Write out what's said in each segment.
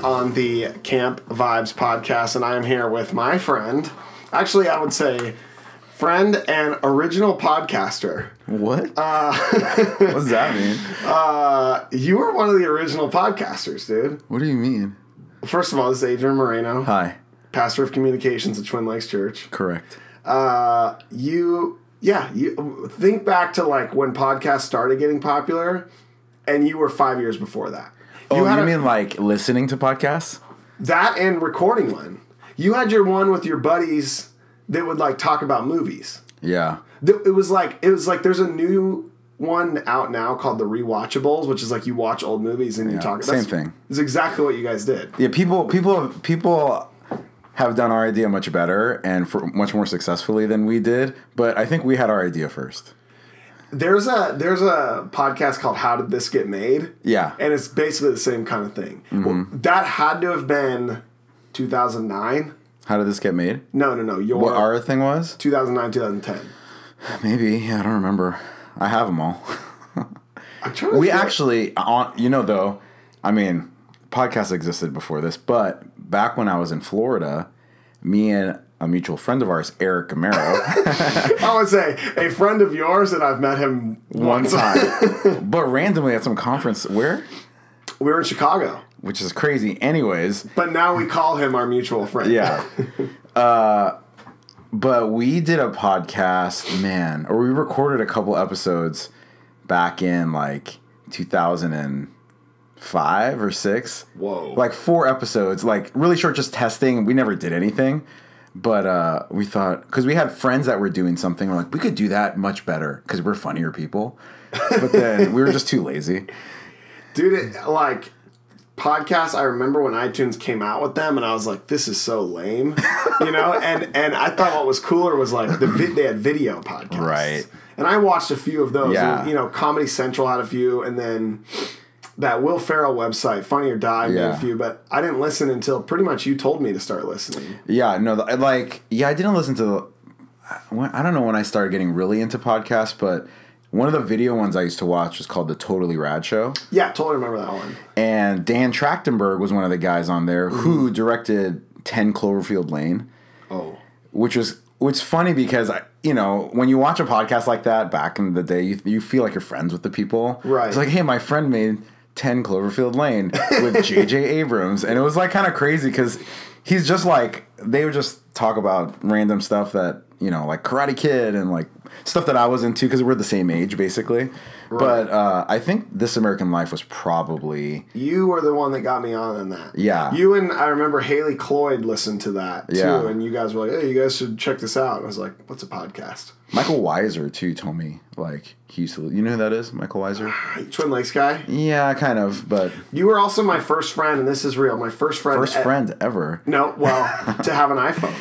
here we are on the Camp Vibes podcast, and I am here with my friend. Actually, I would say friend and original podcaster. What? Uh, what does that mean? Uh, you were one of the original podcasters, dude. What do you mean? First of all, this is Adrian Moreno, Hi. pastor of communications at Twin Lakes Church. Correct. Uh, you, yeah, you think back to like when podcasts started getting popular, and you were five years before that. Oh, you, had a- mean like listening to podcasts? That and recording one. You had your one with your buddies that would like talk about movies. Yeah. It was like it was like there's a new one out now called the rewatchables, which is like you watch old movies and you Yeah, talk. same thing. It's exactly what you guys did. Yeah. People. People. People have done our idea much better and for much more successfully than we did. But I think we had our idea first. There's a there's a podcast called How Did This Get Made? Yeah. and it's basically the same kind of thing. Mm-hmm. Well, that had to have been 2009. How did this get made? No, no, no. Your What our thing was? 2009, 2010. Maybe. Yeah, I don't remember. I have them all. I'm trying to We actually, on you know, though, I mean, podcasts existed before this, but back when I was in Florida, me and a mutual friend of ours, Eric Gamero, I would say a friend of yours, and I've met him one once. time, but randomly at some conference, where, we were in Chicago, which is crazy. Anyways, but now we call him our mutual friend. yeah. Uh, but we did a podcast, man, or we recorded a couple episodes back in like 2005 or six. Whoa. like four episodes, like really short, just testing. We never did anything, but uh, we thought because we had friends that were doing something, we're like we could do that much better because we're funnier people. But then we were just too lazy. dude, it, like podcasts. I remember when iTunes came out with them, and I was like, "This is so lame," you know. And and I thought what was cooler was like the vi- they had video podcasts, Right. And I watched a few of those. Yeah. And, you know, Comedy Central had a few, and then. That Will Ferrell website, Funny or Die, made a few, but I didn't listen until pretty much you told me to start listening. Yeah, no, like yeah, I didn't listen to the. I don't know when I started getting really into podcasts, but one of the video ones I used to watch was called the Totally Rad Show. Yeah, totally remember that one. And Dan Trachtenberg was one of the guys on there who mm-hmm. directed 10 Cloverfield Lane. Oh, which was which funny because I, you know when you watch a podcast like that back in the day, you, you feel like you're friends with the people. Right. It's like, hey, my friend made Ten Cloverfield Lane with J.J. Abrams, and it was like kind of crazy because he's just like they would just talk about random stuff that you know like Karate Kid and like stuff that I was into because we're the same age basically. But uh, I think This American Life was probably You were the one that got me on in that. Yeah. You and I remember Haley Cloyd listened to that too, Yeah. and you guys were like, "Hey, you guys should check this out." And I was like, "What's a podcast?" Michael Weiser too. Told me like he used to. You know who that is? Michael Weiser. Twin Lakes guy. Yeah, kind of, but You were also my first friend, and this is real. My first friend. first e- friend ever. No, well, to have an iPhone.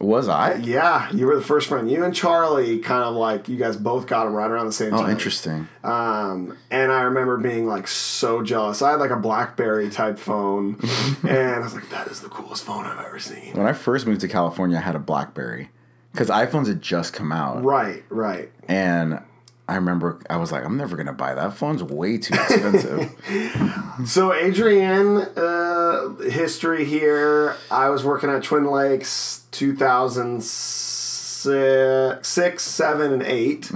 Was I? Yeah, you were the first friend. You and Charlie, kind of like you guys both got them right around the same time. Oh, interesting. Um, and I remember being like so jealous. I had like a BlackBerry type phone, and I was like, "That is the coolest phone I've ever seen." When I first moved to California, I had a BlackBerry because iPhones had just come out, Right, right. and I remember I was like, I'm never gonna buy that. Phone's way too expensive. So Adrian, uh, history here. I was working at Twin Lakes, 2006, six, seven, and 8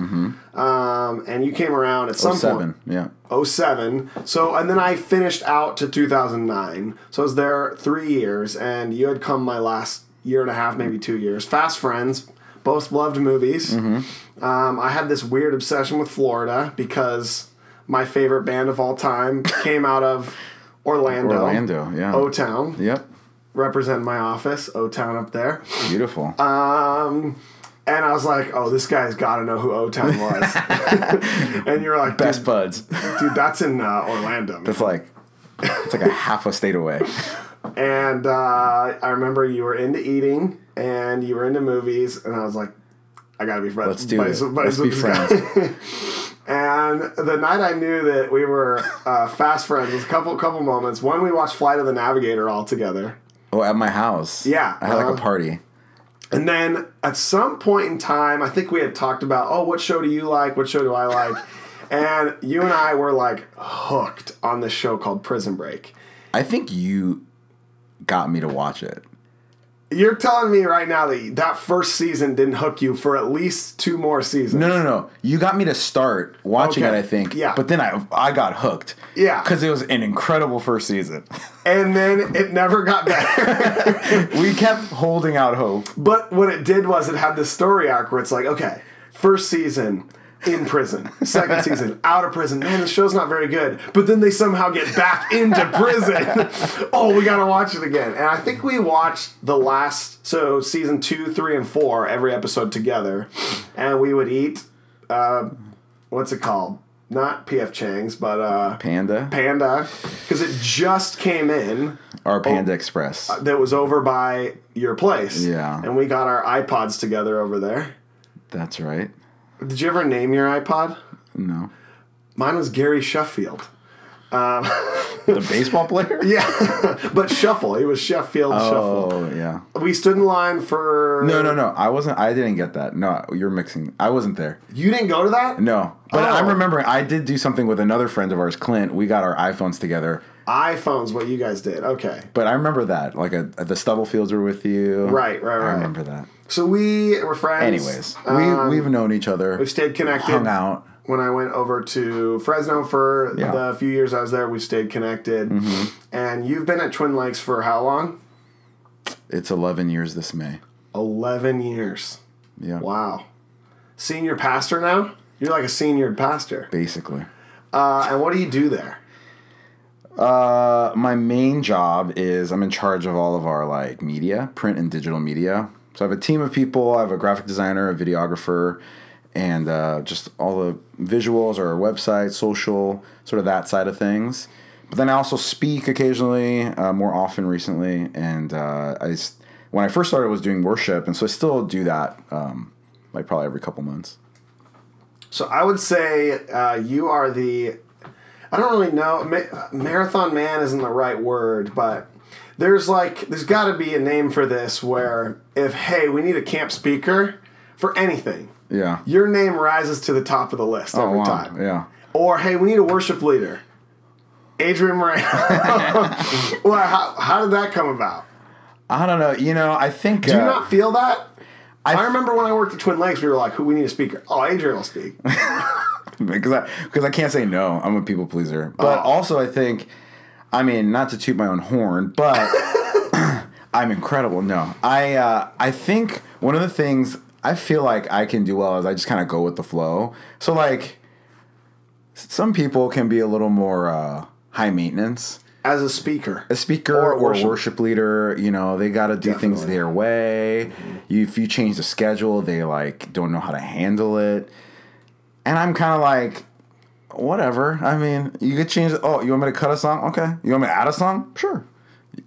Um, and you came around at some Mm-hmm. Seven, point. yeah. 07. So, and then I finished out to 2009. So I was there three years, and you had come my last year and a half, maybe two years. Fast friends, both loved movies. Mm-hmm. Um, I had this weird obsession with Florida because my favorite band of all time came out of Orlando. Orlando, yeah. O Town. Yep, Represent my office, O Town up there. beautiful. Um, and I was like, oh, this guy's got to know who O Town was. and you're like, Best buds. dude that's in uh, Orlando. man." That's like it's like a half a state away. And uh, I remember you were into eating and you were into movies, and I was like, I gotta be friends. Let's do it. buddies Let's be guy. and the night I knew that we were uh, fast friends was a couple couple moments. One, we watched Flight of the Navigator all together, Oh, at my house. Yeah, I had like uh-huh. a party. and then at some point in time, I think we had talked about, oh, what show do you like? What show do I like? and you and I were like hooked on this show called Prison Break. I think you got me to watch it. You're telling me right now that that first season didn't hook you for at least two more seasons. No, no, no. You got me to start watching Okay. it, I think. Yeah. But then I I got hooked. Yeah. Because it was an incredible first season. And then it never got better. we kept holding out hope. but what it did was it had this story arc where it's like, okay, first season in prison, second season out of prison. Man, the show's not very good. But then they somehow get back into prison. oh, we gotta watch it again. And I think we watched the last so season two, three, and four every episode together, and we would eat. Uh, what's it called? Not PF Chang's, but uh, Panda. Panda, because it just came in. Our Panda Express. that was over by your place. Yeah. And we got our iPods together over there. That's right. Did you ever name your iPod? No. Mine was Gary Sheffield. Um, the baseball player? Yeah. but Shuffle. It was Sheffield oh, Shuffle. Oh, yeah. We stood in line for. No, no, no. I wasn't. I didn't get that. No, you're mixing. I wasn't there. You didn't go to that? No, but Oh. I'm remembering. I did do something with another friend of ours, Clint. We got our iPhones together. iPhone's what you guys did. Okay. But I remember that. Like a, the Stubblefields were with you. Right, right, right. I remember that. So we were friends. Anyways, Um, we we've known each other. We've stayed connected. hung out. When I went over to Fresno for Yeah. the few years I was there, we stayed connected. And you've been at Twin Lakes for how long? It's 11 years this May. 11 years. Yeah. Wow. Senior pastor now? You're like a senior pastor. Basically. Uh, and what do you do there? Uh, my main job is I'm in charge of all of our like media, print and digital media. So I have a team of people. I have a graphic designer, a videographer, and uh, just all the visuals, or our website, social, sort of that side of things. But then I also speak occasionally, uh, more often recently. And uh, I when I first started, I was doing worship, and so I still do that, um, like probably every couple months. So I would say uh, you are the. I don't really know. Ma- marathon man isn't the right word, but there's like there's got to be a name for this where if hey we need a camp speaker for anything, Yeah. your name rises to the top of the list Oh every wow. time. Yeah. Or hey we need a worship leader, Adrian Moreno. well, how, how did that come about? I don't know. You know, I think. Do you uh, not feel that? I, I- remember when I worked at Twin Lakes, we were like, "Who we need a speaker? Oh, Adrian will speak." because I because I can't say no. I'm a people pleaser. But Oh. also I think I mean, not to toot my own horn, but I'm incredible. No. I uh I think one of the things I feel like I can do well is I just kind of go with the flow. So like some people can be a little more uh high maintenance. As a speaker, A speaker Or a worship. worship leader, you know, they got to do things their way. You, if you change the schedule, they like don't know how to handle it. And I'm kind of like, whatever. I mean, you could change. Oh, you want me to cut a song? Okay. You want me to add a song? Sure.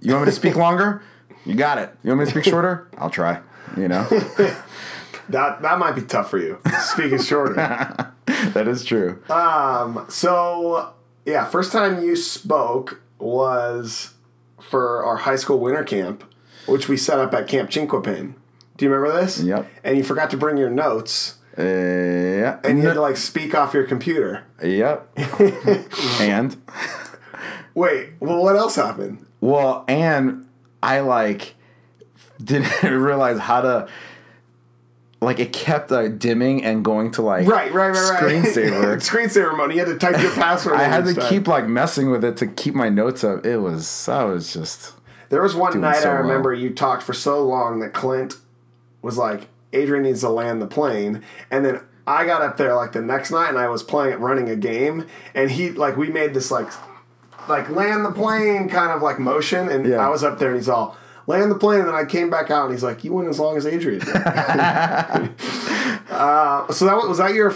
You want me to speak longer? You got it. You want me to speak shorter? I'll try. You know, that that might be tough for you. Speaking shorter. that is true. Um. So yeah, first time you spoke was for our high school winter camp, which we set up at Camp Chinquapin. Do you remember this? Yep. And you forgot to bring your notes, Uh, yeah. and you had to like speak off your computer. Yep. and Wait, well, what else happened? Well, and I like didn't realize how to like it kept uh, dimming and going to like Right, right, right, right. screensaver. screensaver mode. You had to type your password. I had to time. keep like messing with it to keep my notes up. It was I was just There was one night so I well. remember you talked for so long that Clint was like, Adrian needs to land the plane. And then I got up there like the next night and I was playing running a game and he like we made this like like land the plane kind of like motion and Yeah. I was up there and he's all land the plane and then I came back out and he's like, You went as long as Adrian uh, so that was, was that your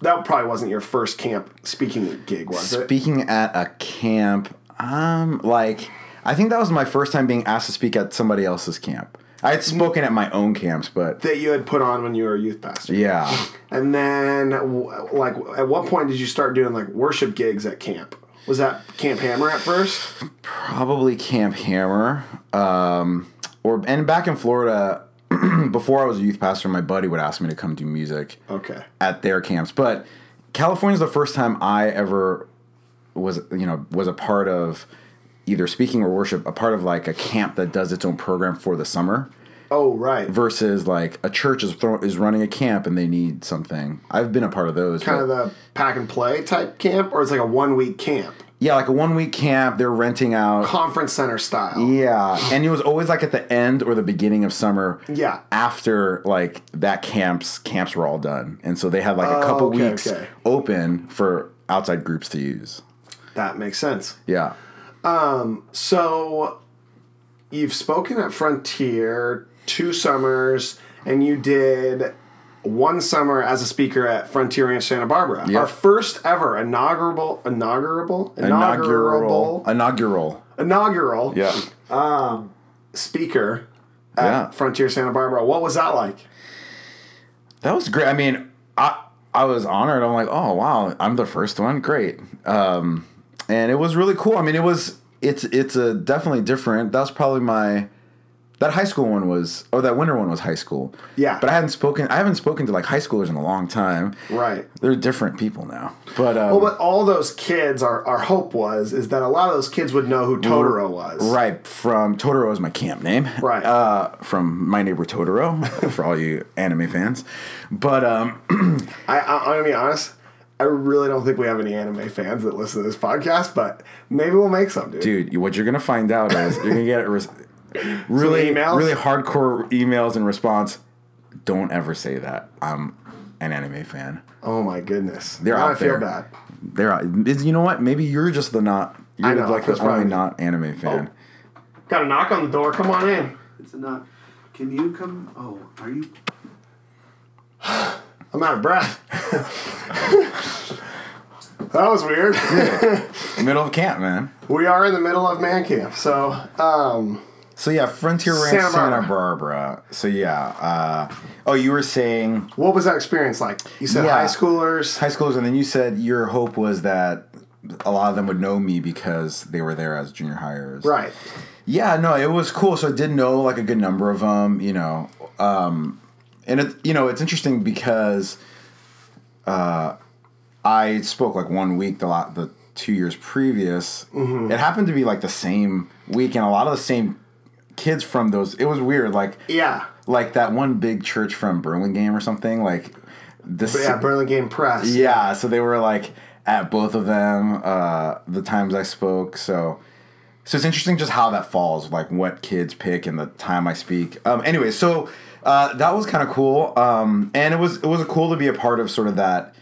that probably wasn't your first camp speaking gig, was it? speaking at a camp. Um, like I think that was my first time being asked to speak at somebody else's camp. I had spoken at my own camps, but That you had put on when you were a youth pastor. yeah, And then, like, at what point did you start doing like worship gigs at camp? Was that Camp Hammer at first? probably Camp Hammer. Um, or and back in Florida, before I was a youth pastor, my buddy would ask me to come do music Okay. at their camps. But California's the first time I ever was, you know, was a part of either speaking or worship a part of like a camp that does its own program for the summer Oh, right. versus like a church is throw, is running a camp and they need something. I've been a part of those. Kind of the pack and play type camp, or it's like a one week camp, yeah, like a one week camp. They're renting out. conference center style. Yeah, and it was always like at the end or the beginning of summer. Yeah. After like that camps camps were all done, and so they had like a Oh, couple okay, weeks okay. open for outside groups to use. That makes sense. Yeah. So, you've spoken at Frontier two summers, and you did one summer as a speaker at Frontier Ranch Santa Barbara. Yep. Our first ever inaugural, inaugural, Inaugural. inaugural, Inaugural. inaugural Yeah. speaker at Yeah. Frontier Santa Barbara. What was that like? That was great. I mean, I I was honored. I'm like, oh wow, I'm the first one. Great. Um, and it was really cool. I mean, it was it's it's a definitely different. That's probably my that high school one was or that winter one was high school. Yeah. But I hadn't spoken. I haven't spoken to like high schoolers in a long time. Right. They're different people now. But um, Well, but all those kids, our, our hope was, is that a lot of those kids would know who Totoro was. Right, from Totoro is my camp name. Right. Uh, from my neighbor Totoro, for all you anime fans. But um, I, I, I'm gonna be honest. I really don't think we have any anime fans that listen to this podcast, but maybe we'll make some, dude. dude, what you're gonna find out is you're gonna get a res- really, emails? really hardcore emails in response. Don't ever say that. I'm an anime fan. Oh my goodness. They're now out I feel there. bad. They're out. is- You know what? Maybe you're just the not. You're I know, like the that's probably only not anime oh. fan. Got a knock on the door. Come on in. It's not. Can you come? Oh, are you? I'm out of breath. that was weird. Middle of camp, man. we are in the middle of man camp, so um, So yeah, Frontier Ranch, Santa Santa Barbara. So yeah. Uh, oh, you were saying what was that experience like? You said Yeah. high schoolers. high schoolers, and then you said your hope was that a lot of them would know me because they were there as junior hires. Right. Yeah, no, it was cool. So I did know like a good number of them, you know. Um, and it, you know, it's interesting because uh, I spoke like one week the lot the two years previous. It happened to be like the same week, and a lot of the same kids from those. It was weird, like Yeah. like that one big church from Burlingame or something. Like this, But yeah, Burlingame Press. yeah, so they were like at both of them uh, the times I spoke. So so it's interesting just how that falls, like what kids pick and the time I speak. Um, anyway, so uh, that was kind of cool, um, and it was it was cool to be a part of sort of that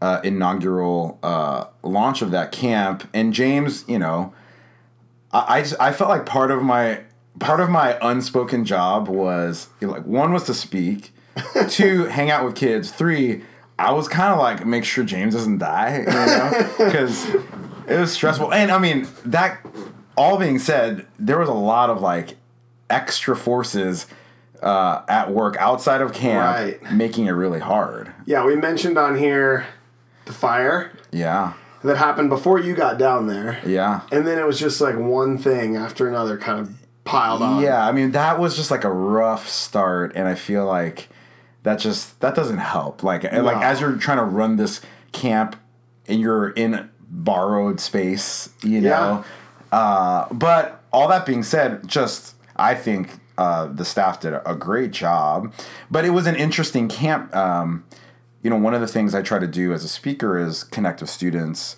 uh, inaugural uh, launch of that camp. And James, you know, I I, just, I felt like part of my part of my unspoken job was you know, like one was to speak, two hang out with kids, three I was kind of like make sure James doesn't die, you know, because it was stressful. And I mean that. All being said, there was a lot of like extra forces uh, at work outside of camp, Right. making it really hard. Yeah, we mentioned on here the fire Yeah, that happened before you got down there. yeah. And then it was just like one thing after another kind of piled on. Yeah, I mean that was just like a rough start, and I feel like that just that doesn't help. Like and like as you're trying to run this camp, and you're in borrowed space, you know. Uh, but all that being said, just I think uh, the staff did a, great job. But it was an interesting camp. Um, you know, one of the things I try to do as a speaker is connect with students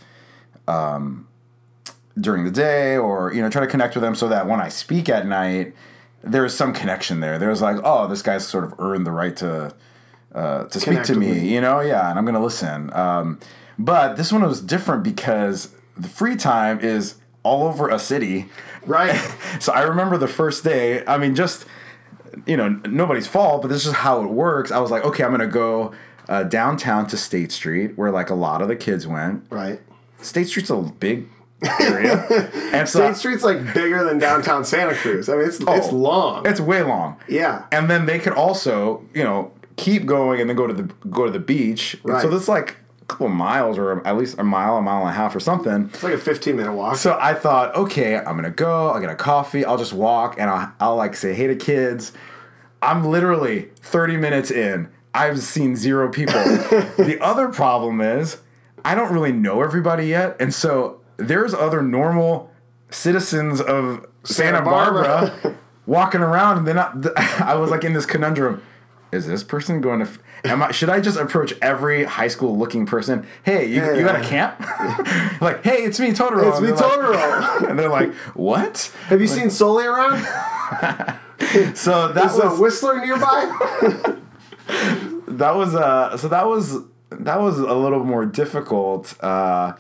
during the day or you know try to connect with them so that when I speak at night there's some connection there. There's like, oh, this guy's sort of earned the right to uh, to speak to me, me. you know, yeah, and I'm gonna listen. Um, but this one was different because the free time is all over a city. Right. So I remember the first day. I mean, just you know, nobody's fault, but this is how it works. I was like, okay, I'm gonna go uh, downtown to State Street, where like a lot of the kids went. right. State Street's a big area, and so State Street's like bigger than downtown Santa Cruz. I mean, it's it's Oh, long. It's way long. yeah. And then they could also, you know, keep going and then go to the go to the beach. And So Right. that's like couple of miles or at least a mile, a mile and a half or something. It's like a 15 minute walk. So I thought, okay, I'm gonna go. I'll get a coffee. I'll just walk and I'll, I'll like say hey to kids. I'm literally 30 minutes in. I've seen zero people. the other problem is I don't really know everybody yet, and so there's other normal citizens of Santa, Santa Barbara, Barbara. walking around, and then I, I was like in this conundrum. Is this person going to? f- Am I? Should I just approach every high school looking person? Hey, you, you got a camp? like, hey, it's me, Totoro. It's me, they're like- Totoro. and they're like, what? Have you seen Sully around? So that Is a was Whistler nearby? that was uh so that was that was a little more difficult. Uh,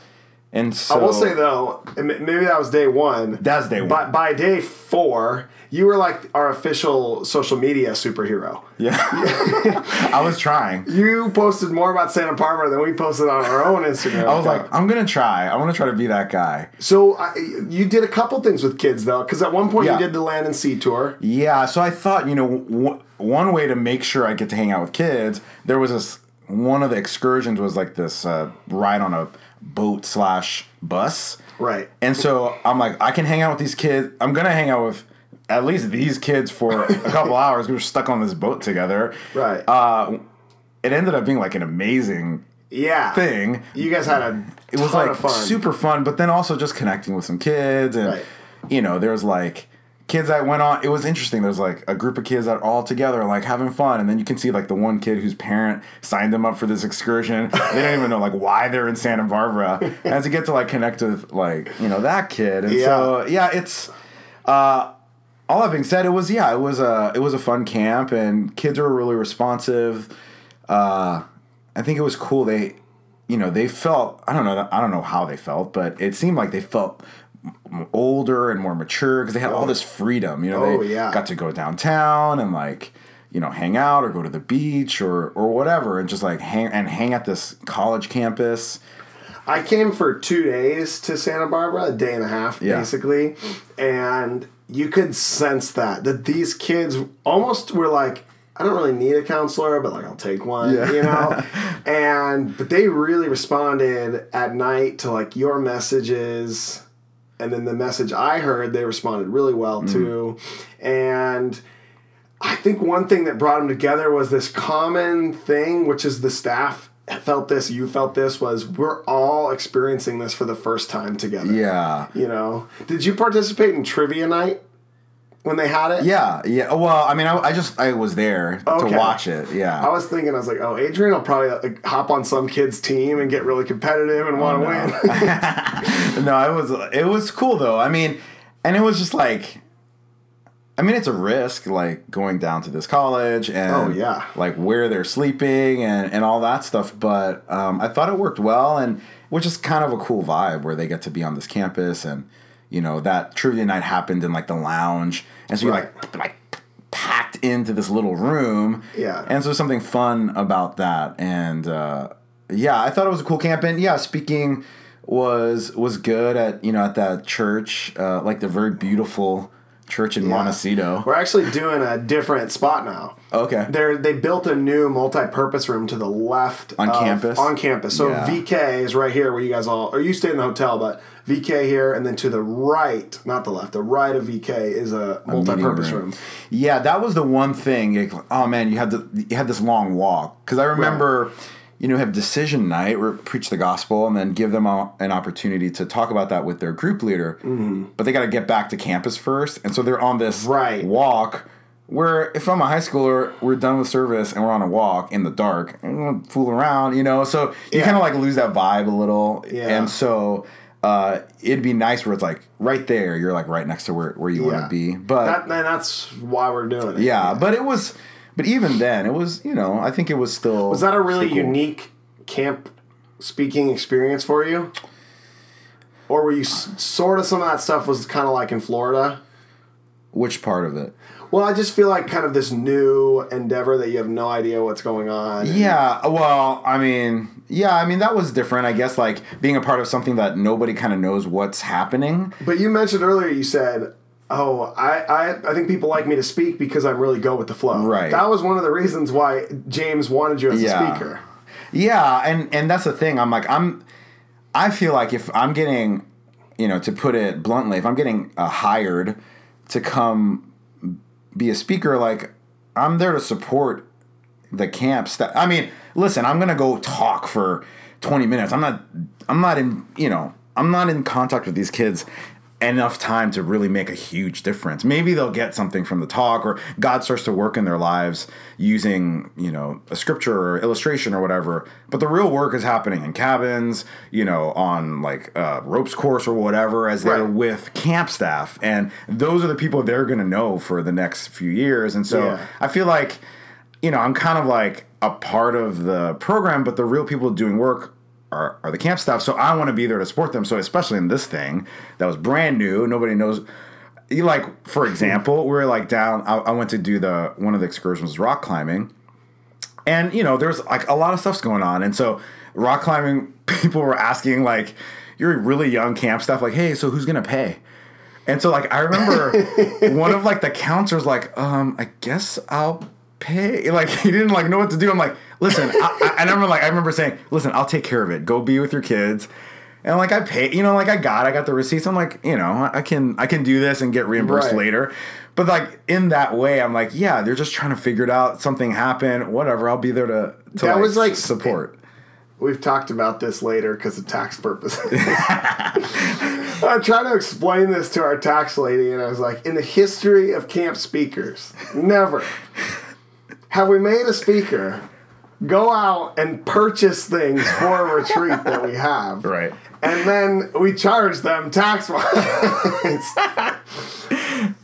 and so I will say though, maybe that was day one. That's day one. By, by day four, you were like our official social media superhero. yeah, I was trying. You posted more about Santa Barbara than we posted on our own Instagram. I was like. I'm gonna try. I want to try to be that guy. so I, you did a couple things with kids though, because at one point Yeah. you did the land and sea tour. Yeah, so I thought, you know, w- one way to make sure I get to hang out with kids, there was this one of the excursions was like this uh, ride on a boat slash bus. Right. And so I'm like, I can hang out with these kids. I'm gonna hang out with at least these kids for a couple hours. We were stuck on this boat together. Right. Uh, it ended up being like an amazing yeah. thing. You guys had a It was like fun. super fun, but then also just connecting with some kids and Right. you know, there was like kids that went on. It was interesting. There's like a group of kids that are all together, like having fun, and then you can see like the one kid whose parent signed them up for this excursion. they don't even know like why they're in Santa Barbara, and as you get to like connect with like you know that kid, and so yeah, it's. uh all that being said, it was yeah, it was a it was a fun camp, and kids were really responsive. Uh, I think it was cool. They, you know, they felt I don't know I don't know how they felt, but it seemed like they felt older and more mature because they had all this freedom. You know, Oh, they yeah. got to go downtown and like you know hang out or go to the beach or or whatever, and just like hang and hang at this college campus. I came for two days to Santa Barbara, a day and a half Yeah. basically, and you could sense that that these kids almost were like, I don't really need a counselor, but like I'll take one, Yeah. you know. and but they really responded at night to like your messages, and then the message I heard, they responded really well mm. to, and. I think one thing that brought them together was this common thing, which is the staff felt this, you felt this, was we're all experiencing this for the first time together. Yeah. You know, did you participate in trivia night when they had it? Yeah, yeah. Well, I mean, I, I just I was there Okay. to watch it. Yeah. I was thinking, I was like, oh, Adrian will probably like, hop on some kid's team and get really competitive and oh, want to win. no, it was it was cool though. I mean, and it was just like, I mean, it's a risk like going down to this college and Oh, yeah. like where they're sleeping and and all that stuff. But um, I thought it worked well, and which is kind of a cool vibe where they get to be on this campus and you know that trivia night happened in like the lounge, and so you're like like packed into this little room. Yeah. And so there's something fun about that. And uh, yeah, I thought it was a cool camp. And yeah, speaking was was good at you know at that church, uh, like the very beautiful church in Montecito. We're actually doing a different spot now. Okay. They're, they built a new multi-purpose room to the left On of- campus? On campus. So Yeah. VK is right here where you guys all, or you stay in the hotel, but VK here, and then to the right, not the left, the right of VK is a multi-purpose Meeting room. Yeah, that was the one thing. oh man, you had the you had this long walk because I remember, you know, have decision night or preach the gospel and then give them a, an opportunity to talk about that with their group leader. Mm-hmm. But they got to get back to campus first, and so they're on this Right. walk. Where if I'm a high schooler, we're done with service and we're on a walk in the dark and fool around, you know. So you Yeah. kind of like lose that vibe a little, Yeah. and so. Uh, it'd be nice where it's like right there, you're like right next to where, where you want to be. But That, and that's why we're doing it. yeah, but it was, but even then, it was, you know, I think it was still. Was that a really cool. unique camp speaking experience for you? Or were you sort of some of that stuff was kind of like in Florida? Which part of it? Well, I just feel like kind of this new endeavor that you have no idea what's going on. Yeah, well, I mean, yeah, I mean, that was different, I guess, like being a part of something that nobody kind of knows what's happening. But you mentioned earlier, you said, "Oh, I, I, I think people like me to speak because I'm really go with the flow." Right. That was one of the reasons why James wanted you as Yeah. a speaker. Yeah, and and that's the thing. I'm like, I'm, I feel like if I'm getting, you know, to put it bluntly, if I'm getting uh, hired to come be a speaker, like I'm there to support the camp staff. I mean, listen, I'm gonna go talk for 20 minutes. I'm not, I'm not in, you know, I'm not in contact with these kids enough time to really make a huge difference. Maybe they'll get something from the talk or God starts to work in their lives using, you know, a scripture or illustration or whatever. But the real work is happening in cabins, you know, on like a ropes course or whatever as they're Right. with camp staff. And those are the people they're going to know for the next few years. And so Yeah. I feel like, you know, I'm kind of like a part of the program, but the real people doing work are, are the camp staff. So I want to be there to support them. So especially in this thing that was brand new, nobody knows. You like, for example, we're like down. I, I went to do the one of the excursions was rock climbing, and you know, there's like a lot of stuff's going on, and so rock climbing people were asking like, you're really young camp staff, like, hey, so who's gonna pay? And so like I remember one of like the counselors like, um, I guess I'll pay. Like he didn't like know what to do. I'm like, listen, I, I, I remember like I remember saying, listen, I'll take care of it. Go be with your kids. And like I pay, you know, like I got, I got the receipts. I'm like, you know, I can, I can do this and get reimbursed Right. later. But like in that way, I'm like, yeah, they're just trying to figure it out. Something happened, whatever. I'll be there to, to That was, like, support. We've talked about this later because of tax purposes. I'm trying to explain this to our tax lady, and I was like, in the history of camp speakers, never have we made a speaker go out and purchase things for a retreat that we have. Right. And then we charge them tax wise.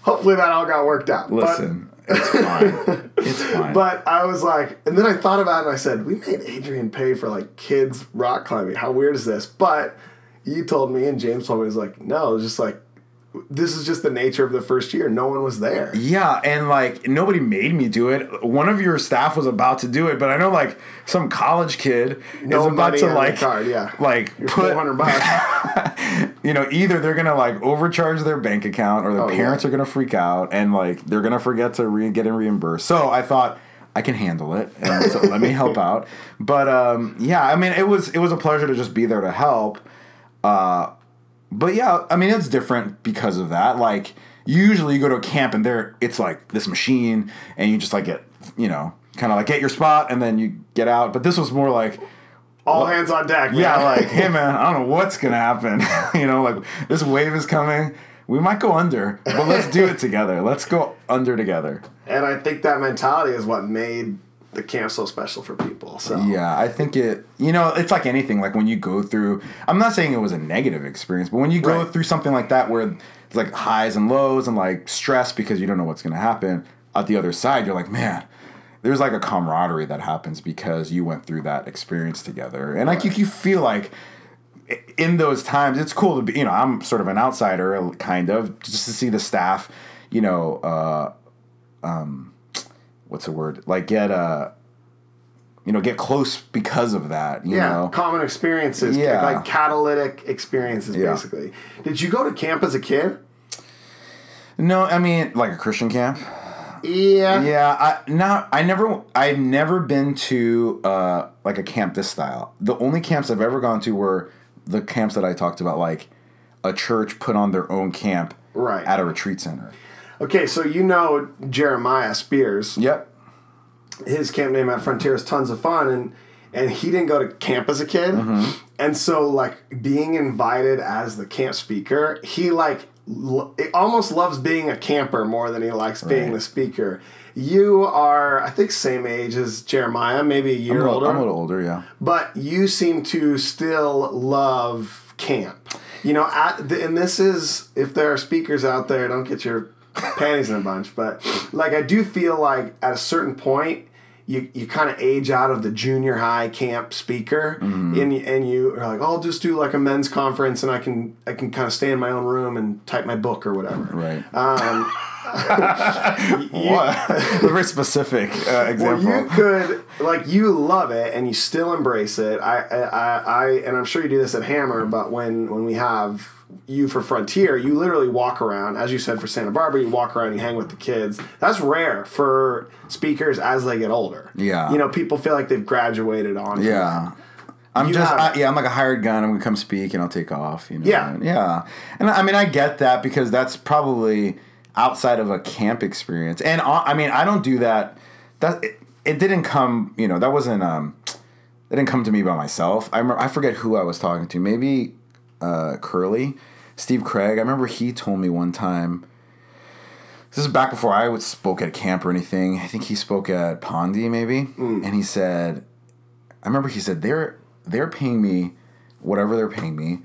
Hopefully that all got worked out. But- Listen, it's fine. It's fine. but I was like, and then I thought about it and I said, we made Adrian pay for like kids rock climbing. How weird is this? But you told me and James told me, it was like, no, it's just like, this is just the nature of the first year. No one was there. Yeah, and like nobody made me do it. One of your staff was about to do it, but I know like some college kid No is about to the like card, yeah. like You're put 400 bucks. you know either they're gonna like overcharge their bank account or their Oh, parents yeah. are gonna freak out and like they're gonna forget to re- get it reimbursed. So I thought I can handle it, and so let me help out. But um, yeah, I mean it was it was a pleasure to just be there to help. Uh, but yeah, I mean it's different because of that. Like usually you go to a camp and there it's like this machine and you just like get you know kind of like get your spot and then you get out. But this was more like All hands on deck. man. yeah, like hey man, I don't know what's gonna happen. you know, like this wave is coming. We might go under, but let's do it together. Let's go under together. and I think that mentality is what made the camp so special for people. So Yeah, I think it. You know, it's like anything. Like when you go through. I'm not saying it was a negative experience, but when you go Right. through something like that, where it's like highs and lows and like stress because you don't know what's going to happen. At the other side, you're like, man, there's like a camaraderie that happens because you went through that experience together, and like you, you feel like in those times, it's cool to be. You know, I'm sort of an outsider, kind of, just to see the staff. You know, uh, um, what's the word? Like get uh you know, get close because of that. You Yeah, know, common experiences, Yeah. like catalytic experiences, Yeah. basically. Did you go to camp as a kid? no, I mean like a Christian camp. Yeah. Yeah, I not I never I've never been to uh like a camp this style. The only camps I've ever gone to were the camps that I talked about, like a church put on their own camp Right. at a retreat center. Okay, so you know Jeremiah Spears. Yep. His camp name at Frontier is tons of fun, and and he didn't go to camp as a kid, Mm-hmm. and so like being invited as the camp speaker, he like lo- almost loves being a camper more than he likes being Right. the speaker. You are, I think, same age as Jeremiah, maybe a I'm year a, little, older. I'm a little older, yeah. but you seem to still love camp. You know, at the, and this is if there are speakers out there, don't get your panties in a bunch, but like I do feel like at a certain point. You, you kind of age out of the junior high camp speaker and, you- and you are like oh, I'll just do like a men's conference and I can I can kind of stay in my own room and type my book or whatever Right. um, what? a very specific uh, example. Well, you could like you love it and you still embrace it. I, I, I, I and I'm sure you do this at Hammer. But when when we have you for Frontier, you literally walk around, as you said for Santa Barbara, you walk around, you hang with the kids. That's rare for speakers as they get older. Yeah. you know, people feel like they've graduated on. Yeah. I'm You just I, yeah. I'm like a hired gun. I'm gonna come speak and I'll take off. You know. Yeah. Yeah. And I mean, I get that because that's probably outside of a camp experience. And uh, I mean, I don't do that. That it, it didn't come. You know, that wasn't. Um, that didn't come to me by myself. I remember, I forget who I was talking to. Maybe uh, Curly Steve Craig. I remember he told me one time. This is back before I would spoke at camp or anything. I think he spoke at Pondy maybe, Mm. and he said, I remember he said they're they're paying me whatever they're paying me,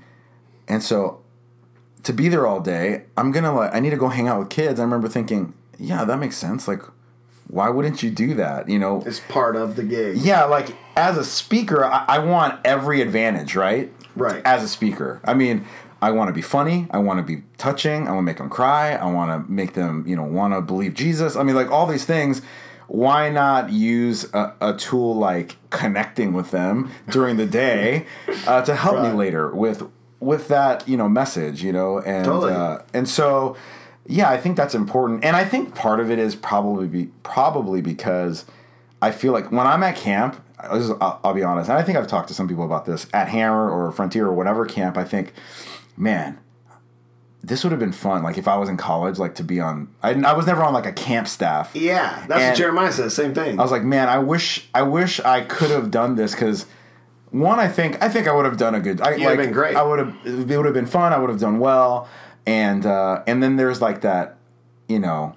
and so to be there all day, I'm gonna like I need to go hang out with kids. I remember thinking, yeah, that makes sense. Like, why wouldn't you do that? You know, It's part of the gig. yeah, like as a speaker, I, I want every advantage, right? Right. As a speaker, I mean, I want to be funny. I want to be touching. I want to make them cry. I want to make them, you know, want to believe Jesus. I mean, like all these things. Why not use a, a tool like connecting with them during the day uh, to help me later with with that you know message, you know, and Totally. uh, and so yeah, I think that's important, and I think part of it is probably be, probably because I feel like when I'm at camp, is- I'll, I'll be honest, and I think I've talked to some people about this at Hammer or Frontier or whatever camp. I think, man, this would have been fun. Like if I was in college, like to be on. I, I was never on like a camp staff. Yeah, that's And- what Jeremiah says. Same thing. I was like, man, I wish, I wish I could have done this because. One, I think, I think I would have done a good. I, You'd like, have been great. I would have. It would have been fun. I would have done well, and uh, and then there's like that, you know,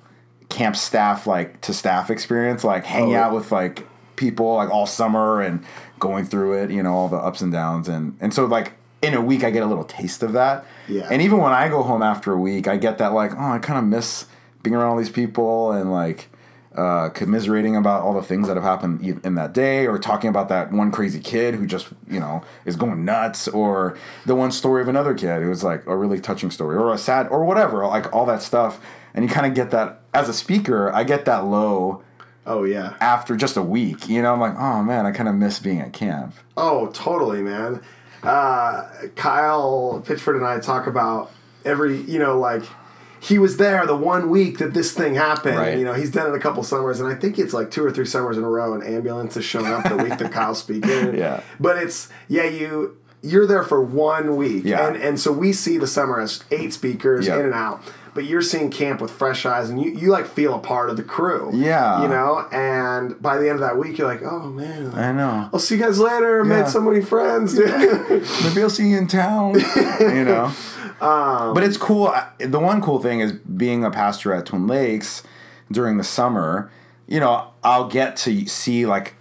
camp staff like to staff experience, like hanging Oh. out with like people like all summer and going through it, you know, all the ups and downs, and and so like in a week I get a little taste of that. Yeah. And even when I go home after a week, I get that like, oh, I kind of miss being around all these people and like uh, commiserating about all the things that have happened in that day, or talking about that one crazy kid who just you know is going nuts, or the one story of another kid who was like a really touching story, or a sad, or whatever, like all that stuff. And you kind of get that as a speaker. I get that low oh yeah. after just a week. You know, I'm like, oh man, I kind of miss being at camp. Oh, totally, man. Uh, Kyle Pitchford and I talk about every, you know, like he was there the one week that this thing happened. Right. You know, he's done it a couple summers, and I think it's like two or three summers in a row. An ambulance has shown up the week that Kyle's speaking. Yeah. but it's yeah, you you're there for one week, Yeah. and and so we see the summer as eight speakers Yeah. in and out. But you're seeing camp with fresh eyes, and you, you like feel a part of the crew. Yeah. you know. And by the end of that week, you're like, oh man, I know. I'll see you guys later. Yeah. Made so many friends, dude. Maybe I'll see you in town. you know. but it's cool. The one cool thing is being a pastor at Twin Lakes during the summer. You know, I'll get to see like,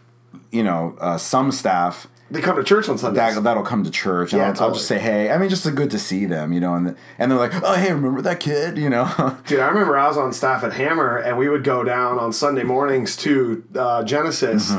you know, uh, some staff they come to church on Sundays. that that'll come to church, and Yeah, I'll, I'll just say, hey. I mean, just good to see them, you know, and and they're like, oh, hey, remember that kid, you know? Dude, I remember I was on staff at Hammer, and we would go down on Sunday mornings to uh, Genesis,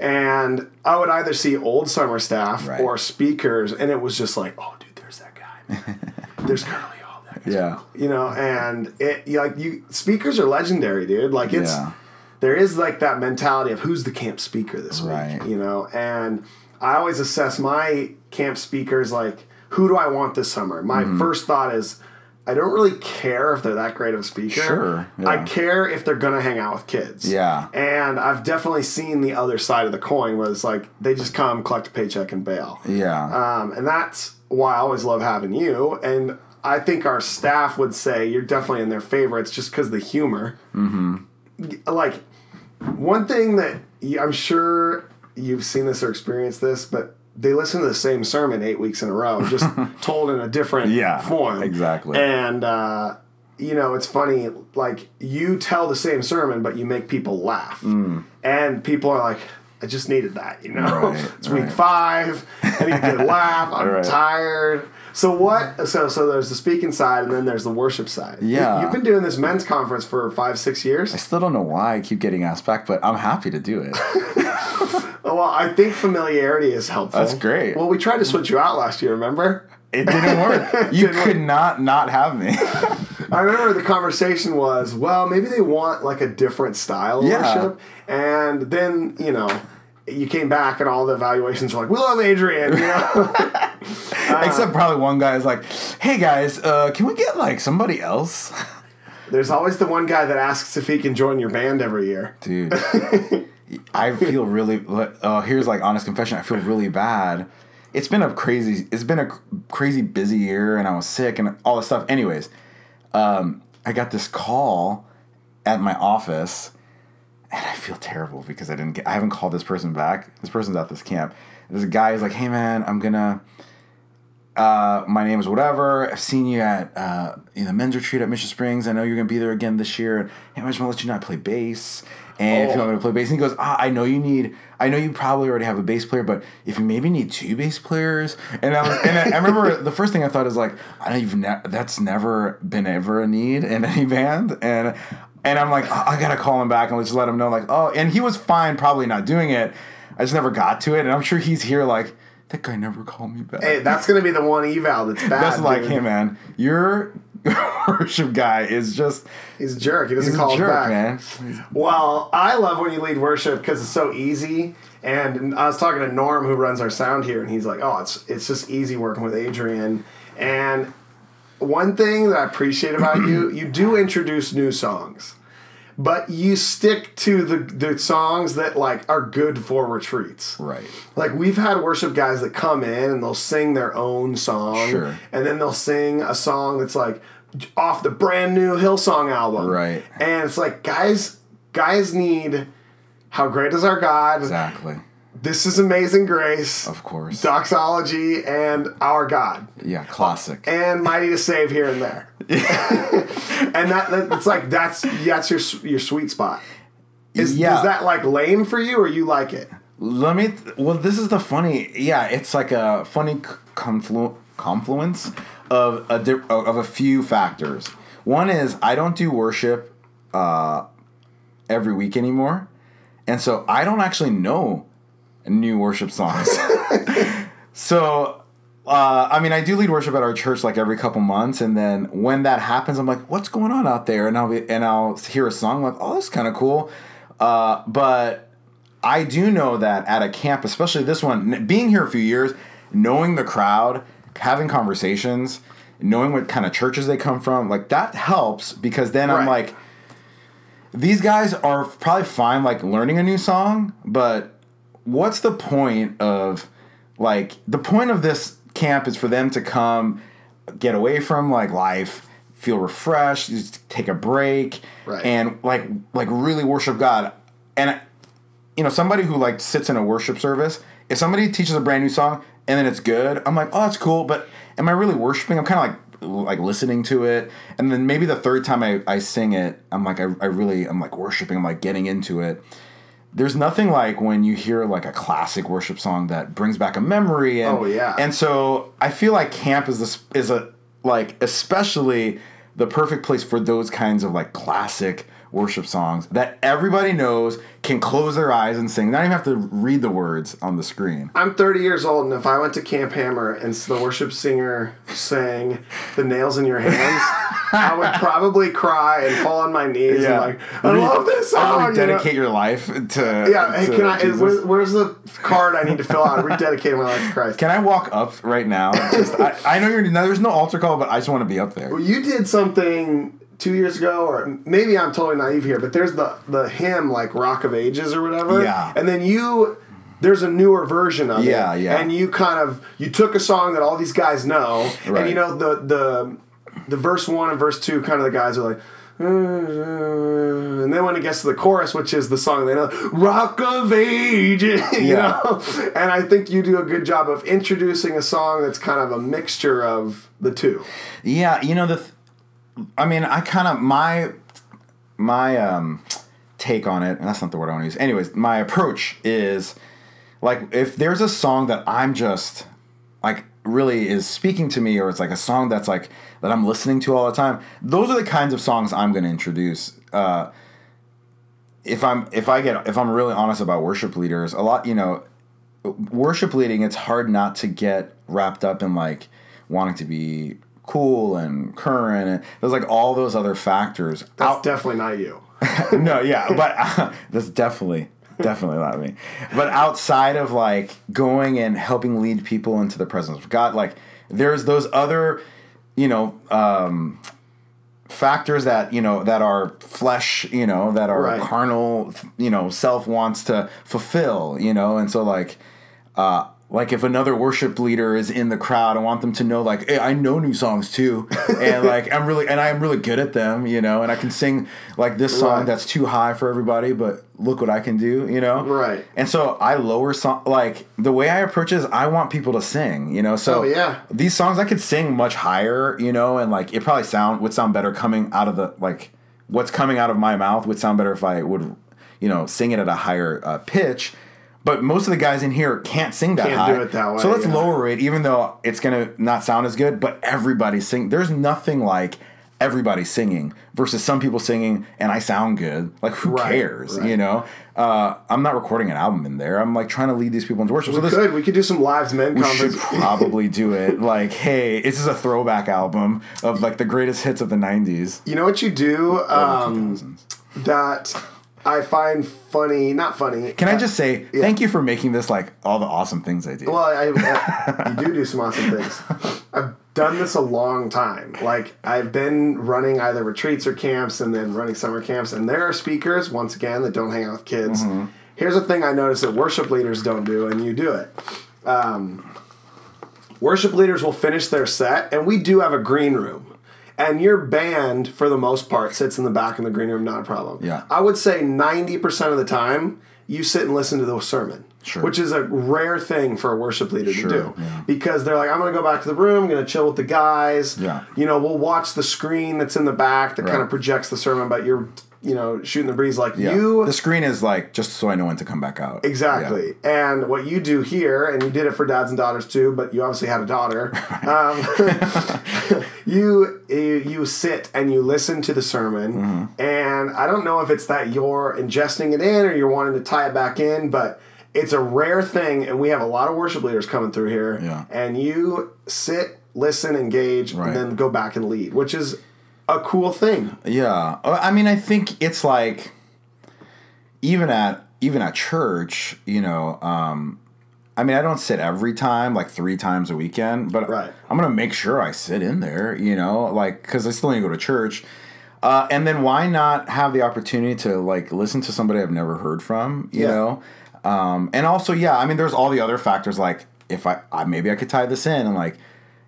and I would either see old summer staff Mm-hmm. Right. or speakers, and it was just like, oh, dude, there's that guy. there's Curly. Oh, that Yeah. You know, and it you, like you speakers are legendary, dude. Like it's Yeah. there is like that mentality of who's the camp speaker this Right. week, you know, and I always assess my camp speakers like who do I want this summer. My Mm-hmm. first thought is. I don't really care if they're that great of a speaker. Sure, yeah. I care if they're gonna hang out with kids. Yeah. And I've definitely seen the other side of the coin where it's like they just come, collect a paycheck, and bail. yeah. Um, and that's why I always love having you. And I think our staff would say you're definitely in their favorites just because the humor. Mm-hmm. Like, one thing that I'm sure you've seen this or experienced this, but they listen to the same sermon eight weeks in a row, just told in a different Yeah, form. exactly. And, uh, you know, it's funny, like, you tell the same sermon, but you make people laugh. And people are like, I just needed that, you know? Mm. Right, it's week right. five. I need to laugh. I'm Right. tired. So what? So so there's the speaking side, and then there's the worship side. Yeah. you've been doing this men's conference for five, six years. I still don't know why I keep getting asked back, but I'm happy to do it. Oh, well, I think familiarity is helpful. That's great. Well, we tried to switch you out last year. Remember? It didn't work. You Didn't could not not have me. I remember the conversation was, well, maybe they want like a different style of Yeah. worship, and then you know. You came back and all the evaluations were like, "We love Adrian." You know? Except probably one guy is like, "Hey guys, uh, can we get like somebody else?" There's always the one guy that asks if he can join your band every year. Dude, I feel really. Uh, here's like honest confession. I feel really bad. It's been a crazy. It's been a crazy busy year, and I was sick and all this stuff. Anyways, um, I got this call at my office, and I feel terrible because I didn't get. I haven't called this person back. This person's at this camp. This guy is like, "Hey man, I'm gonna." uh, my name is whatever. I've seen you at uh, in the men's retreat at Mission Springs. I know you're gonna be there again this year. And hey, I just want to let you know I play bass. And if you Oh. want me to play bass, and he goes, ah, I know you need, I know you probably already have a bass player, but if you maybe need two bass players, and I was, and I, I remember the first thing I thought is like, I know you've ne- that's never been ever a need in any band, and and I'm like, I I gotta call him back and just let him know, like, oh, and he was fine, probably not doing it. I just never got to it, and I'm sure he's here like. That guy never called me back. Hey, that's gonna be the one eval that's bad. That's like, dude. hey man, your worship guy is just He's a jerk. He doesn't call jerk, back. man. Well, I love when you lead worship because it's so easy. And I was talking to Norm, who runs our sound here, and he's like, "Oh, it's it's just easy working with Adrian." And one thing that I appreciate about you, you do introduce new songs, but you stick to the the songs that like are good for retreats. Right. Like we've had worship guys that come in and they'll sing their own song, Sure. and then they'll sing a song that's like off the brand new Hillsong album, Right. And it's like guys, guys need "How Great Is Our God," Exactly. "This Is Amazing Grace," Of course. doxology, and "Our God." Yeah, classic. and mighty to save here and there. and that, that it's like that's that's your your sweet spot. Is, Yeah. is that like lame for you or you like it? Let me. Well, this is the funny. Yeah, it's like a funny conflu- confluence of a di- of a few factors. One is I don't do worship uh, every week anymore, and so I don't actually know new worship songs. so. Uh, I mean, I do lead worship at our church like every couple months, and then when that happens, I'm like, "What's going on out there?" And I'll be, and I'll hear a song like, "Oh, that's kind of cool," uh, but I do know that at a camp, especially this one, being here a few years, knowing the crowd, having conversations, knowing what kind of churches they come from, like that helps because then I'm like, these guys are probably fine, like learning a new song, but what's the point of like the point of this camp is for them to come get away from like life feel refreshed just take a break Right. and like like really worship god. And you know somebody who like sits in a worship service if somebody teaches a brand new song and then it's good i'm like oh that's cool but am i really worshiping? I'm kind of like like listening to it. And then maybe the third time i, I sing it i'm like I, I really i'm like worshiping i'm like getting into it there's nothing like when you hear like a classic worship song that brings back a memory and Oh, yeah. and so i feel like camp is this is a like especially the perfect place for those kinds of like classic worship songs that everybody knows can close their eyes and sing not even have to read the words on the screen I'm 30 years old, and if I went to Camp Hammer and the worship singer sang "The Nails in Your Hands," I would probably cry and fall on my knees and like, "I love this song." Probably you know? dedicate your life to Yeah, hey, to can I? Jesus. Where's, where's the card I need to fill out? Rededicate my life to Christ. Can I walk up right now? Just, I, I know you're no, there's no altar call, but I just want to be up there. you did something two years ago, or maybe I'm totally naive here, but there's the the hymn like Rock of Ages or whatever. Yeah. And then you there's a newer version of Yeah, it. yeah. Yeah. And you kind of you took a song that all these guys know, and you know the the the verse one and verse two, kind of the guys are like. And then when it gets to the chorus, which is the song they know, "Rock of Ages," you Yeah. know, and I think you do a good job of introducing a song that's kind of a mixture of the two. Yeah, you know the. Th- I mean, I kind of my my um take on it, and that's not the word I want to use. Anyways, my approach is like if there's a song that I'm just like really is speaking to me, or it's like a song that's like that I'm listening to all the time. Those are the kinds of songs I'm going to introduce. Uh, if I'm if I get if I'm really honest about worship leaders, a lot you know, worship leading it's hard not to get wrapped up in like wanting to be cool and current and there's like all those other factors That's out definitely not you. no yeah but uh, that's definitely definitely not me but outside of like going and helping lead people into the presence of god like there's those other you know um factors that you know that are flesh you know that are Right. carnal you know self wants to fulfill you know and so like uh like if another worship leader is in the crowd, I want them to know like, hey, I know new songs too, and like I'm really and I'm really good at them, you know, and I can sing like this song Right. that's too high for everybody, but look what I can do, you know, Right. And so I lower song like the way I approach is I want people to sing, you know, so Oh, yeah. these songs I could sing much higher, you know, and like it probably sound would sound better coming out of the like what's coming out of my mouth would sound better if I would, you know, sing it at a higher uh, pitch. But most of the guys in here can't sing that Can't high. do it that way, so let's yeah. lower it, even though it's gonna not sound as good. But everybody sing. There's nothing like everybody singing versus some people singing and I sound good. Like who Right, cares? right. You know, uh, I'm not recording an album in there. I'm like trying to lead these people into worship. We so this, could. We could do some lives men we should conference. probably do it. Like, hey, this is a throwback album of like the greatest hits of the '90s. You know what you do um, 2000s. that I find funny, not funny. Can I just say thank you for making this like all the awesome things I do? Well, I, I, you do do some awesome things. I've done this a long time. Like I've been running either retreats or camps, and then running summer camps. And there are speakers once again that don't hang out with kids. Mm-hmm. Here's a thing I notice that worship leaders don't do, and you do it. Um, worship leaders will finish their set, and we do have a green room. And your band, for the most part, sits in the back in the green room, not a problem. Yeah. I would say 90% of the time, you sit and listen to the sermon. Sure. Which is a rare thing for a worship leader Sure, to do. yeah. Because they're like, I'm going to go back to the room, I'm going to chill with the guys. Yeah. You know, we'll watch the screen that's in the back that kind of projects the sermon, but you're, you know, shooting the breeze like yeah. you. the screen is like just so I know when to come back out. Exactly. And what you do here, and you did it for dads and daughters too, but you obviously had a daughter. um, you, you you sit and you listen to the sermon, Mm-hmm. and I don't know if it's that you're ingesting it in or you're wanting to tie it back in, but it's a rare thing, and we have a lot of worship leaders coming through here. Yeah. And you sit, listen, engage, Right. and then go back and lead, which is a cool thing. Yeah. Uh, I mean, I think it's like even at even at church, you know, um I mean, I don't sit every time, like three times a weekend, but Right. I'm gonna make sure I sit in there, you know, like because I still need to go to church. Uh, and then why not have the opportunity to like listen to somebody I've never heard from, you Yeah. know? Um, and also, yeah, I mean, there's all the other factors like if I, I maybe I could tie this in and like,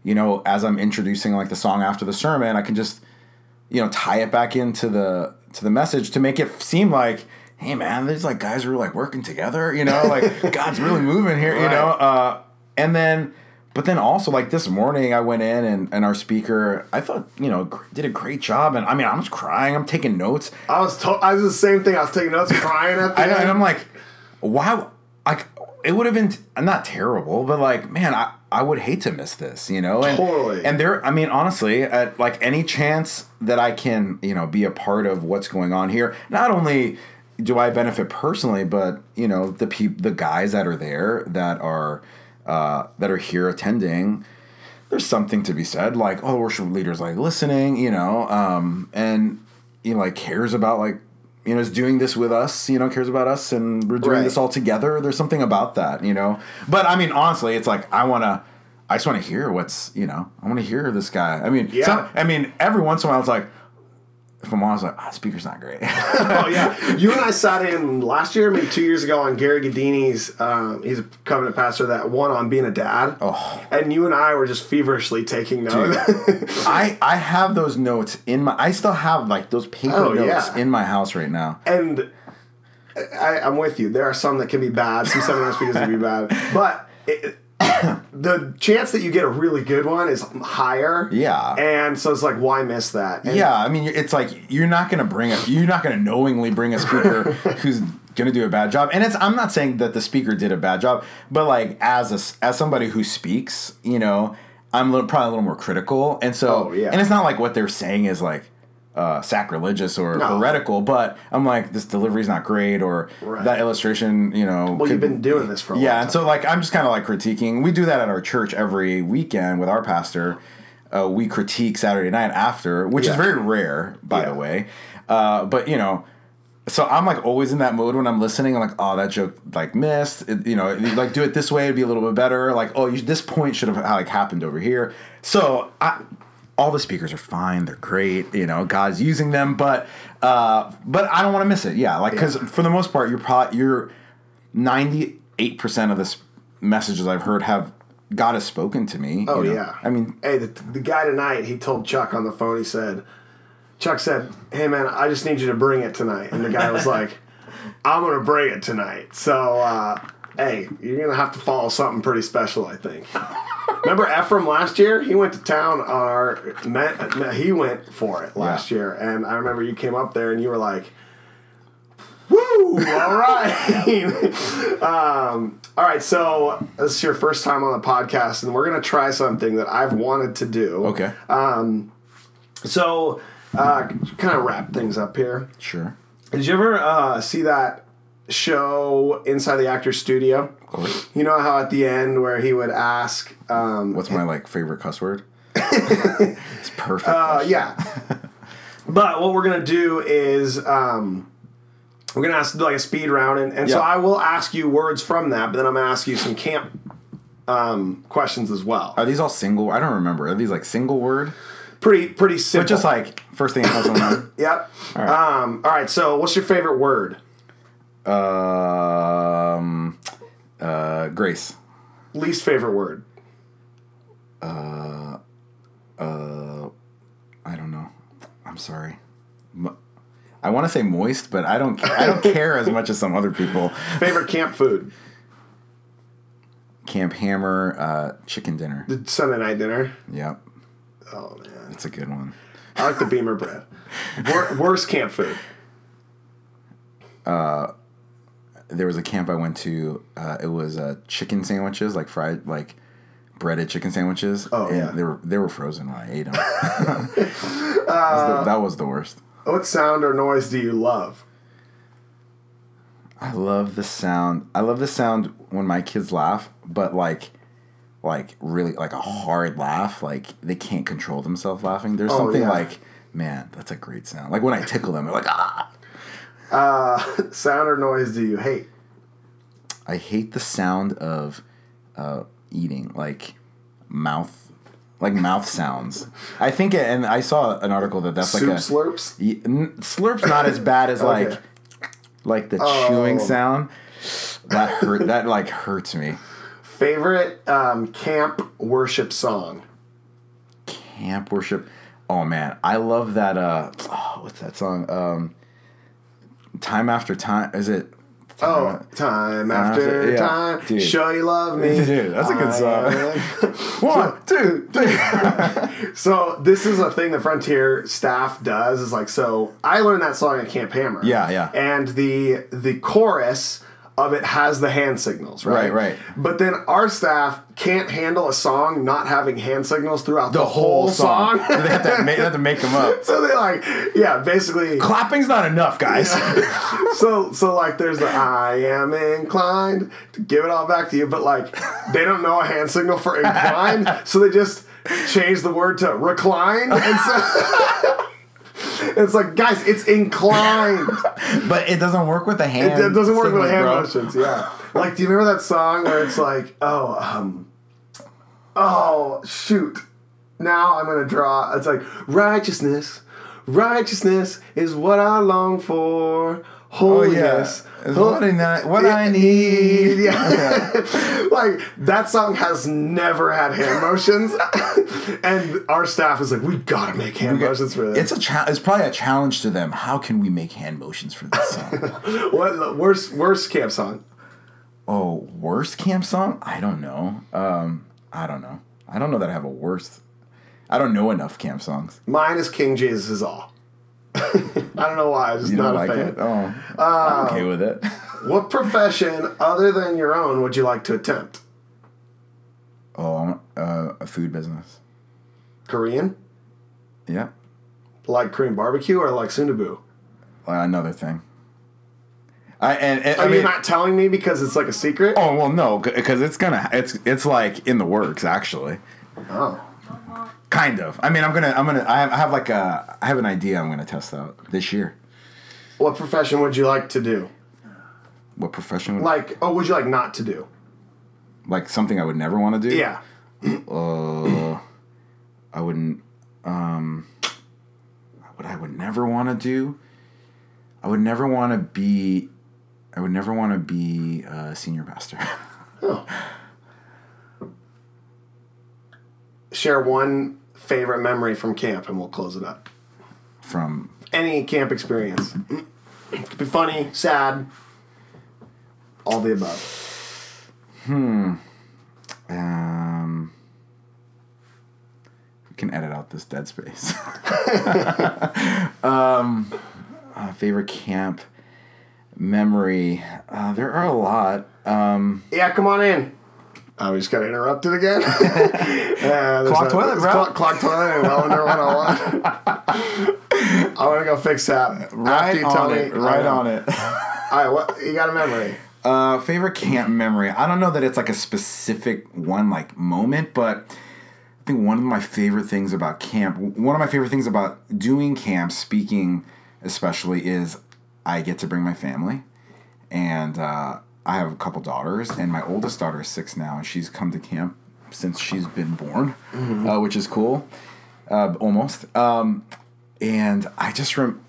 you know, as I'm introducing like the song after the sermon, I can just you know tie it back into the to the message to make it seem like hey man there's like guys who are like working together you know like god's really moving here you know uh and then but then also like this morning i went in and, and our speaker i thought you know did a great job and i mean i was crying i'm taking notes I was to- I was the same thing. I was taking notes, crying at the I, end. and i'm like wow like it would have been t- not terrible but like man i I would hate to miss this, you know. And, Totally. And there, I mean, honestly, at like any chance that I can, you know, be a part of what's going on here, not only do I benefit personally, but you know, the peop- the guys that are there that are uh, that are here attending, there's something to be said. Like, oh, the worship leader's like listening, you know, um, and you know, like cares about like you know is doing this with us, you know, cares about us, and we're doing Right. this all together. There's something about that, you know. But I mean, honestly, it's like I want to. I just want to hear what's you know. I want to hear this guy. I mean, Yeah. some- I mean, every once in a while, it's like. If I'm honest, like, ah, speaker's not great. oh yeah, you and I sat in last year, maybe two years ago, on Gary Gadini's. Um, he's a covenant pastor that one on being a dad. Oh. and you and I were just feverishly taking notes. I I have those notes in my. I still have like those paper Oh, notes yeah. in my house right now. and I, I'm with you. There are some that can be bad. Some seminar speakers can be bad, but. It, the chance that you get a really good one is higher. Yeah. And so it's like, why miss that? And Yeah, I mean, it's like you're not gonna bring a you're not gonna knowingly bring a speaker who's gonna do a bad job. And it's I'm not saying that the speaker did a bad job, but like as a as somebody who speaks, you know, I'm a little, probably a little more critical. And so, Oh, yeah. and it's not like what they're saying is like uh, sacrilegious or No. heretical, but I'm like this delivery's not great or Right. that illustration, you know. Well, you've been doing this for a yeah, and so like I'm just kind of like critiquing. We do that at our church every weekend with our pastor. Uh, we critique Saturday night after, which is very rare, by Yeah. the way. Uh, but you know, so I'm like always in that mode when I'm listening. I'm like, oh, that joke like missed. It, you know, like do it this way, it'd be a little bit better. Like, oh, you, this point should have like happened over here. So I. All the speakers are fine; they're great. You know, God's using them, but uh, but I don't want to miss it. Yeah, like because for the most part, you're probably you're ninety eight percent of this messages I've heard have God has spoken to me. Oh you know? yeah. I mean, hey, the, the guy tonight, he told Chuck on the phone. He said, Chuck said, "Hey man, I just need you to bring it tonight." And the guy was like, "I'm gonna bring it tonight." So, uh, hey, you're gonna have to follow something pretty special, I think. Remember Ephraim last year? He went to town our. Met, he went for it last Yeah. year, and I remember you came up there and you were like. Woo! All right. um, all right. So this is your first time on the podcast, and we're gonna try something that I've wanted to do. okay, So, uh, kind of wrap things up here. sure, Did you ever uh, see that show Inside the Actor's Studio? Course. You know how at the end where he would ask, um, What's my like favorite cuss word? it's perfect. uh, yeah. but what we're gonna do is um, we're gonna ask like a speed round, and, and so I will ask you words from that, but then I'm gonna ask you some camp um, questions as well. Are these all single? I don't remember. Are these like single word? Pretty pretty simple. But just like first thing that comes to mind. yep. All right. Um, all right. So what's your favorite word? Um, uh, Grace. Least favorite word? Uh, uh, I don't know. I'm sorry. Mo- I want to say moist, but I don't. I don't care as much as some other people. Favorite camp food? Camp Hammer, uh, chicken dinner. The Sunday night dinner. Yep, Oh man, that's a good one. I like the Beamer bread. Wor- worst camp food. There was a camp I went to. Uh, it was uh, chicken sandwiches, like fried, like breaded chicken sandwiches. Oh, and yeah. they were they were frozen when I ate them. that was the worst. What sound or noise do you love? I love the sound. I love the sound when my kids laugh, but like, like really like a hard laugh. Like they can't control themselves laughing. There's Oh, something yeah. like, man, that's a great sound. Like when I tickle them, they're like, ah. Sound or noise do you hate? I hate the sound of uh, eating, like mouth, like mouth sounds. I think, it, and I saw an article that that's Soup like a slurps. N- slurp's not as bad as Okay. like like the Oh. chewing sound. That hurt. that like hurts me. Favorite um, camp worship song? Camp worship. Oh man, I love that. Uh, oh, what's that song? Um, time after time. Is it? Oh, time after after- yeah. time, Dude. show you love me. Dude, that's a good song. One, two, three. So this is a thing the Frontier staff does. Is like so. I learned that song at Camp Hammer. Yeah, yeah. And the the chorus of it has the hand signals, right? Right, right. But then our staff can't handle a song not having hand signals throughout the, the whole song. song. they have to make, they have to make them up. so they like, yeah, basically. Clapping's not enough, guys. So so like there's the I am inclined to give it all back to you, but like they don't know a hand signal for inclined, so they just change the word to recline, and so it's like guys, it's inclined. but it doesn't work with the hand. It doesn't work with the hand bro. motions. Yeah, like do you remember that song where it's like, oh, um, oh shoot, now I'm gonna draw. It's like righteousness, righteousness is what I long for. Oh yeah, What, I, what I need. yeah. like that song has never had hand motions, and our staff is like, we gotta make hand motions for this. It's a cha- It's probably a challenge to them. How can we make hand motions for this song? what worst worst camp song? oh, worst camp song? I don't know. Um, I don't know. I don't know that I have a worst. I don't know enough camp songs. Mine is King Jesus is all. I don't know why. I'm just You not don't a like fan. it? Oh, I'm okay with it. What profession other than your own would you like to attempt? Oh, uh, a food business. Korean, Yeah, like Korean barbecue, or like Sundubu? Uh, another thing. I and, and Are I you not telling me because it's like a secret? oh well, no, because it's gonna, it's it's like in the works actually. Oh. Kind of. I mean, I'm gonna, I'm gonna, I have, I have like a, I have an idea. I'm gonna test out this year. What profession would you like to do? What profession? Would, Like, oh, would you like not to do? like something I would never want to do. Yeah. Uh, I wouldn't. Um, what I would never want to do. I would never want to be. I would never want to be a senior pastor. Oh. share one favorite memory from camp, and we'll close it up. From Any camp experience. It could be funny, sad, all the above. Hmm. Um, we can edit out this dead space. um, uh, favorite camp memory. Uh, there are a lot. Um, Yeah, come on in. Oh, we just got interrupted again. there's Clock toilet, bro. Clock, clock toilet. Well, under 101. I want to go fix that. Right you on me. it. Right on it. All right, what you got a memory? Uh, favorite camp memory. I don't know that it's like a specific one like moment, but I think one of my favorite things about camp, one of my favorite things about doing camp, speaking especially, is I get to bring my family, and uh, I have a couple daughters, and my oldest daughter is six now, and she's come to camp since she's been born, uh, which is cool, uh, almost. Um, and I just rem-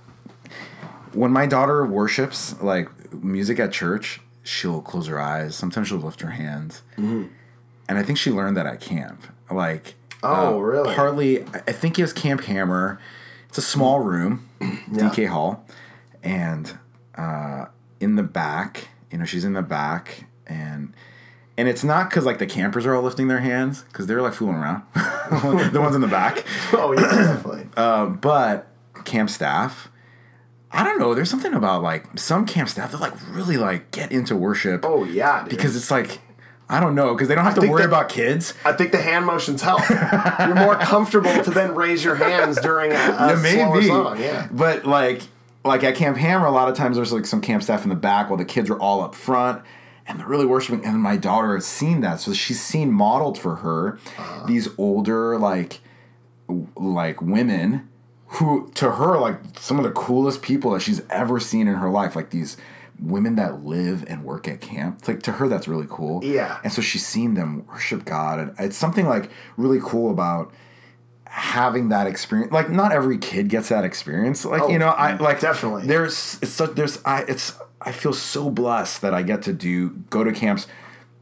when my daughter worships like music at church, she'll close her eyes. Sometimes she'll lift her hands, and I think she learned that at camp. Like, Oh, uh, really? Partly, I think it was Camp Hammer. It's a small room, DK Hall, and uh, in the back, you know, she's in the back, and and it's not because like the campers are all lifting their hands because they're like fooling around, the ones in the back. Oh, yeah, definitely. Um, but camp staff, I don't know. There's something about like some camp staff that like really like get into worship Oh, yeah, dude. because it's like I don't know because they don't have to worry that- about kids. I think the hand motions help. You're more comfortable to then raise your hands during a, a Yeah, maybe. song. Yeah. But like like at Camp Hammer, a lot of times there's like some camp staff in the back while the kids are all up front. And they're really worshiping, and my daughter has seen that, so she's seen modeled for her Uh-huh. these older like like women who to her like some of the coolest people that she's ever seen in her life, like these women that live and work at camp. It's like to her that's really cool. Yeah. And so she's seen them worship God, and it's something like really cool about having that experience like not every kid gets that experience like you know i like Oh, definitely. there's it's such there's i it's i feel so blessed that i get to do go to camps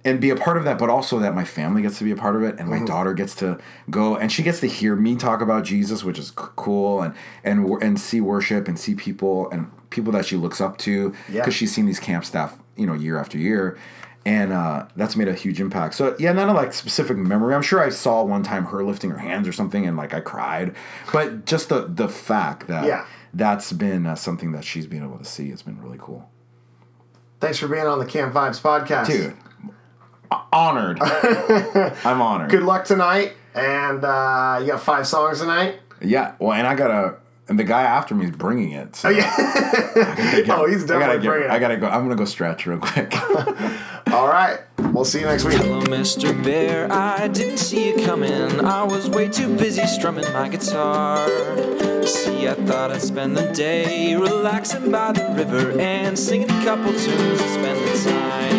and be a part of that but also that my family gets to be a part of it and Mm-hmm. my daughter gets to go and she gets to hear me talk about jesus which is c- cool and and and see worship and see people and people that she looks up to Yeah. because she's seen these camp staff you know year after year and uh, that's made a huge impact. So yeah, none of like specific memory. I'm sure I saw one time her lifting her hands or something, and like I cried. But just the the fact that Yeah. that's been uh, something that she's been able to see has been really cool, Thanks for being on the Camp Vibes podcast. dude. Honored. I'm honored. Good luck tonight. And uh, you got five songs tonight. Yeah. Well, and I gotta. And the guy after me is bringing it. So Oh, yeah. oh, he's I gotta definitely get, bringing it. I gotta go. I'm gonna go stretch real quick. All right. We'll see you next week. Hello, Mr. Bear. I didn't see you coming. I was way too busy strumming my guitar. See, I thought I'd spend the day relaxing by the river and singing a couple tunes and spend the time.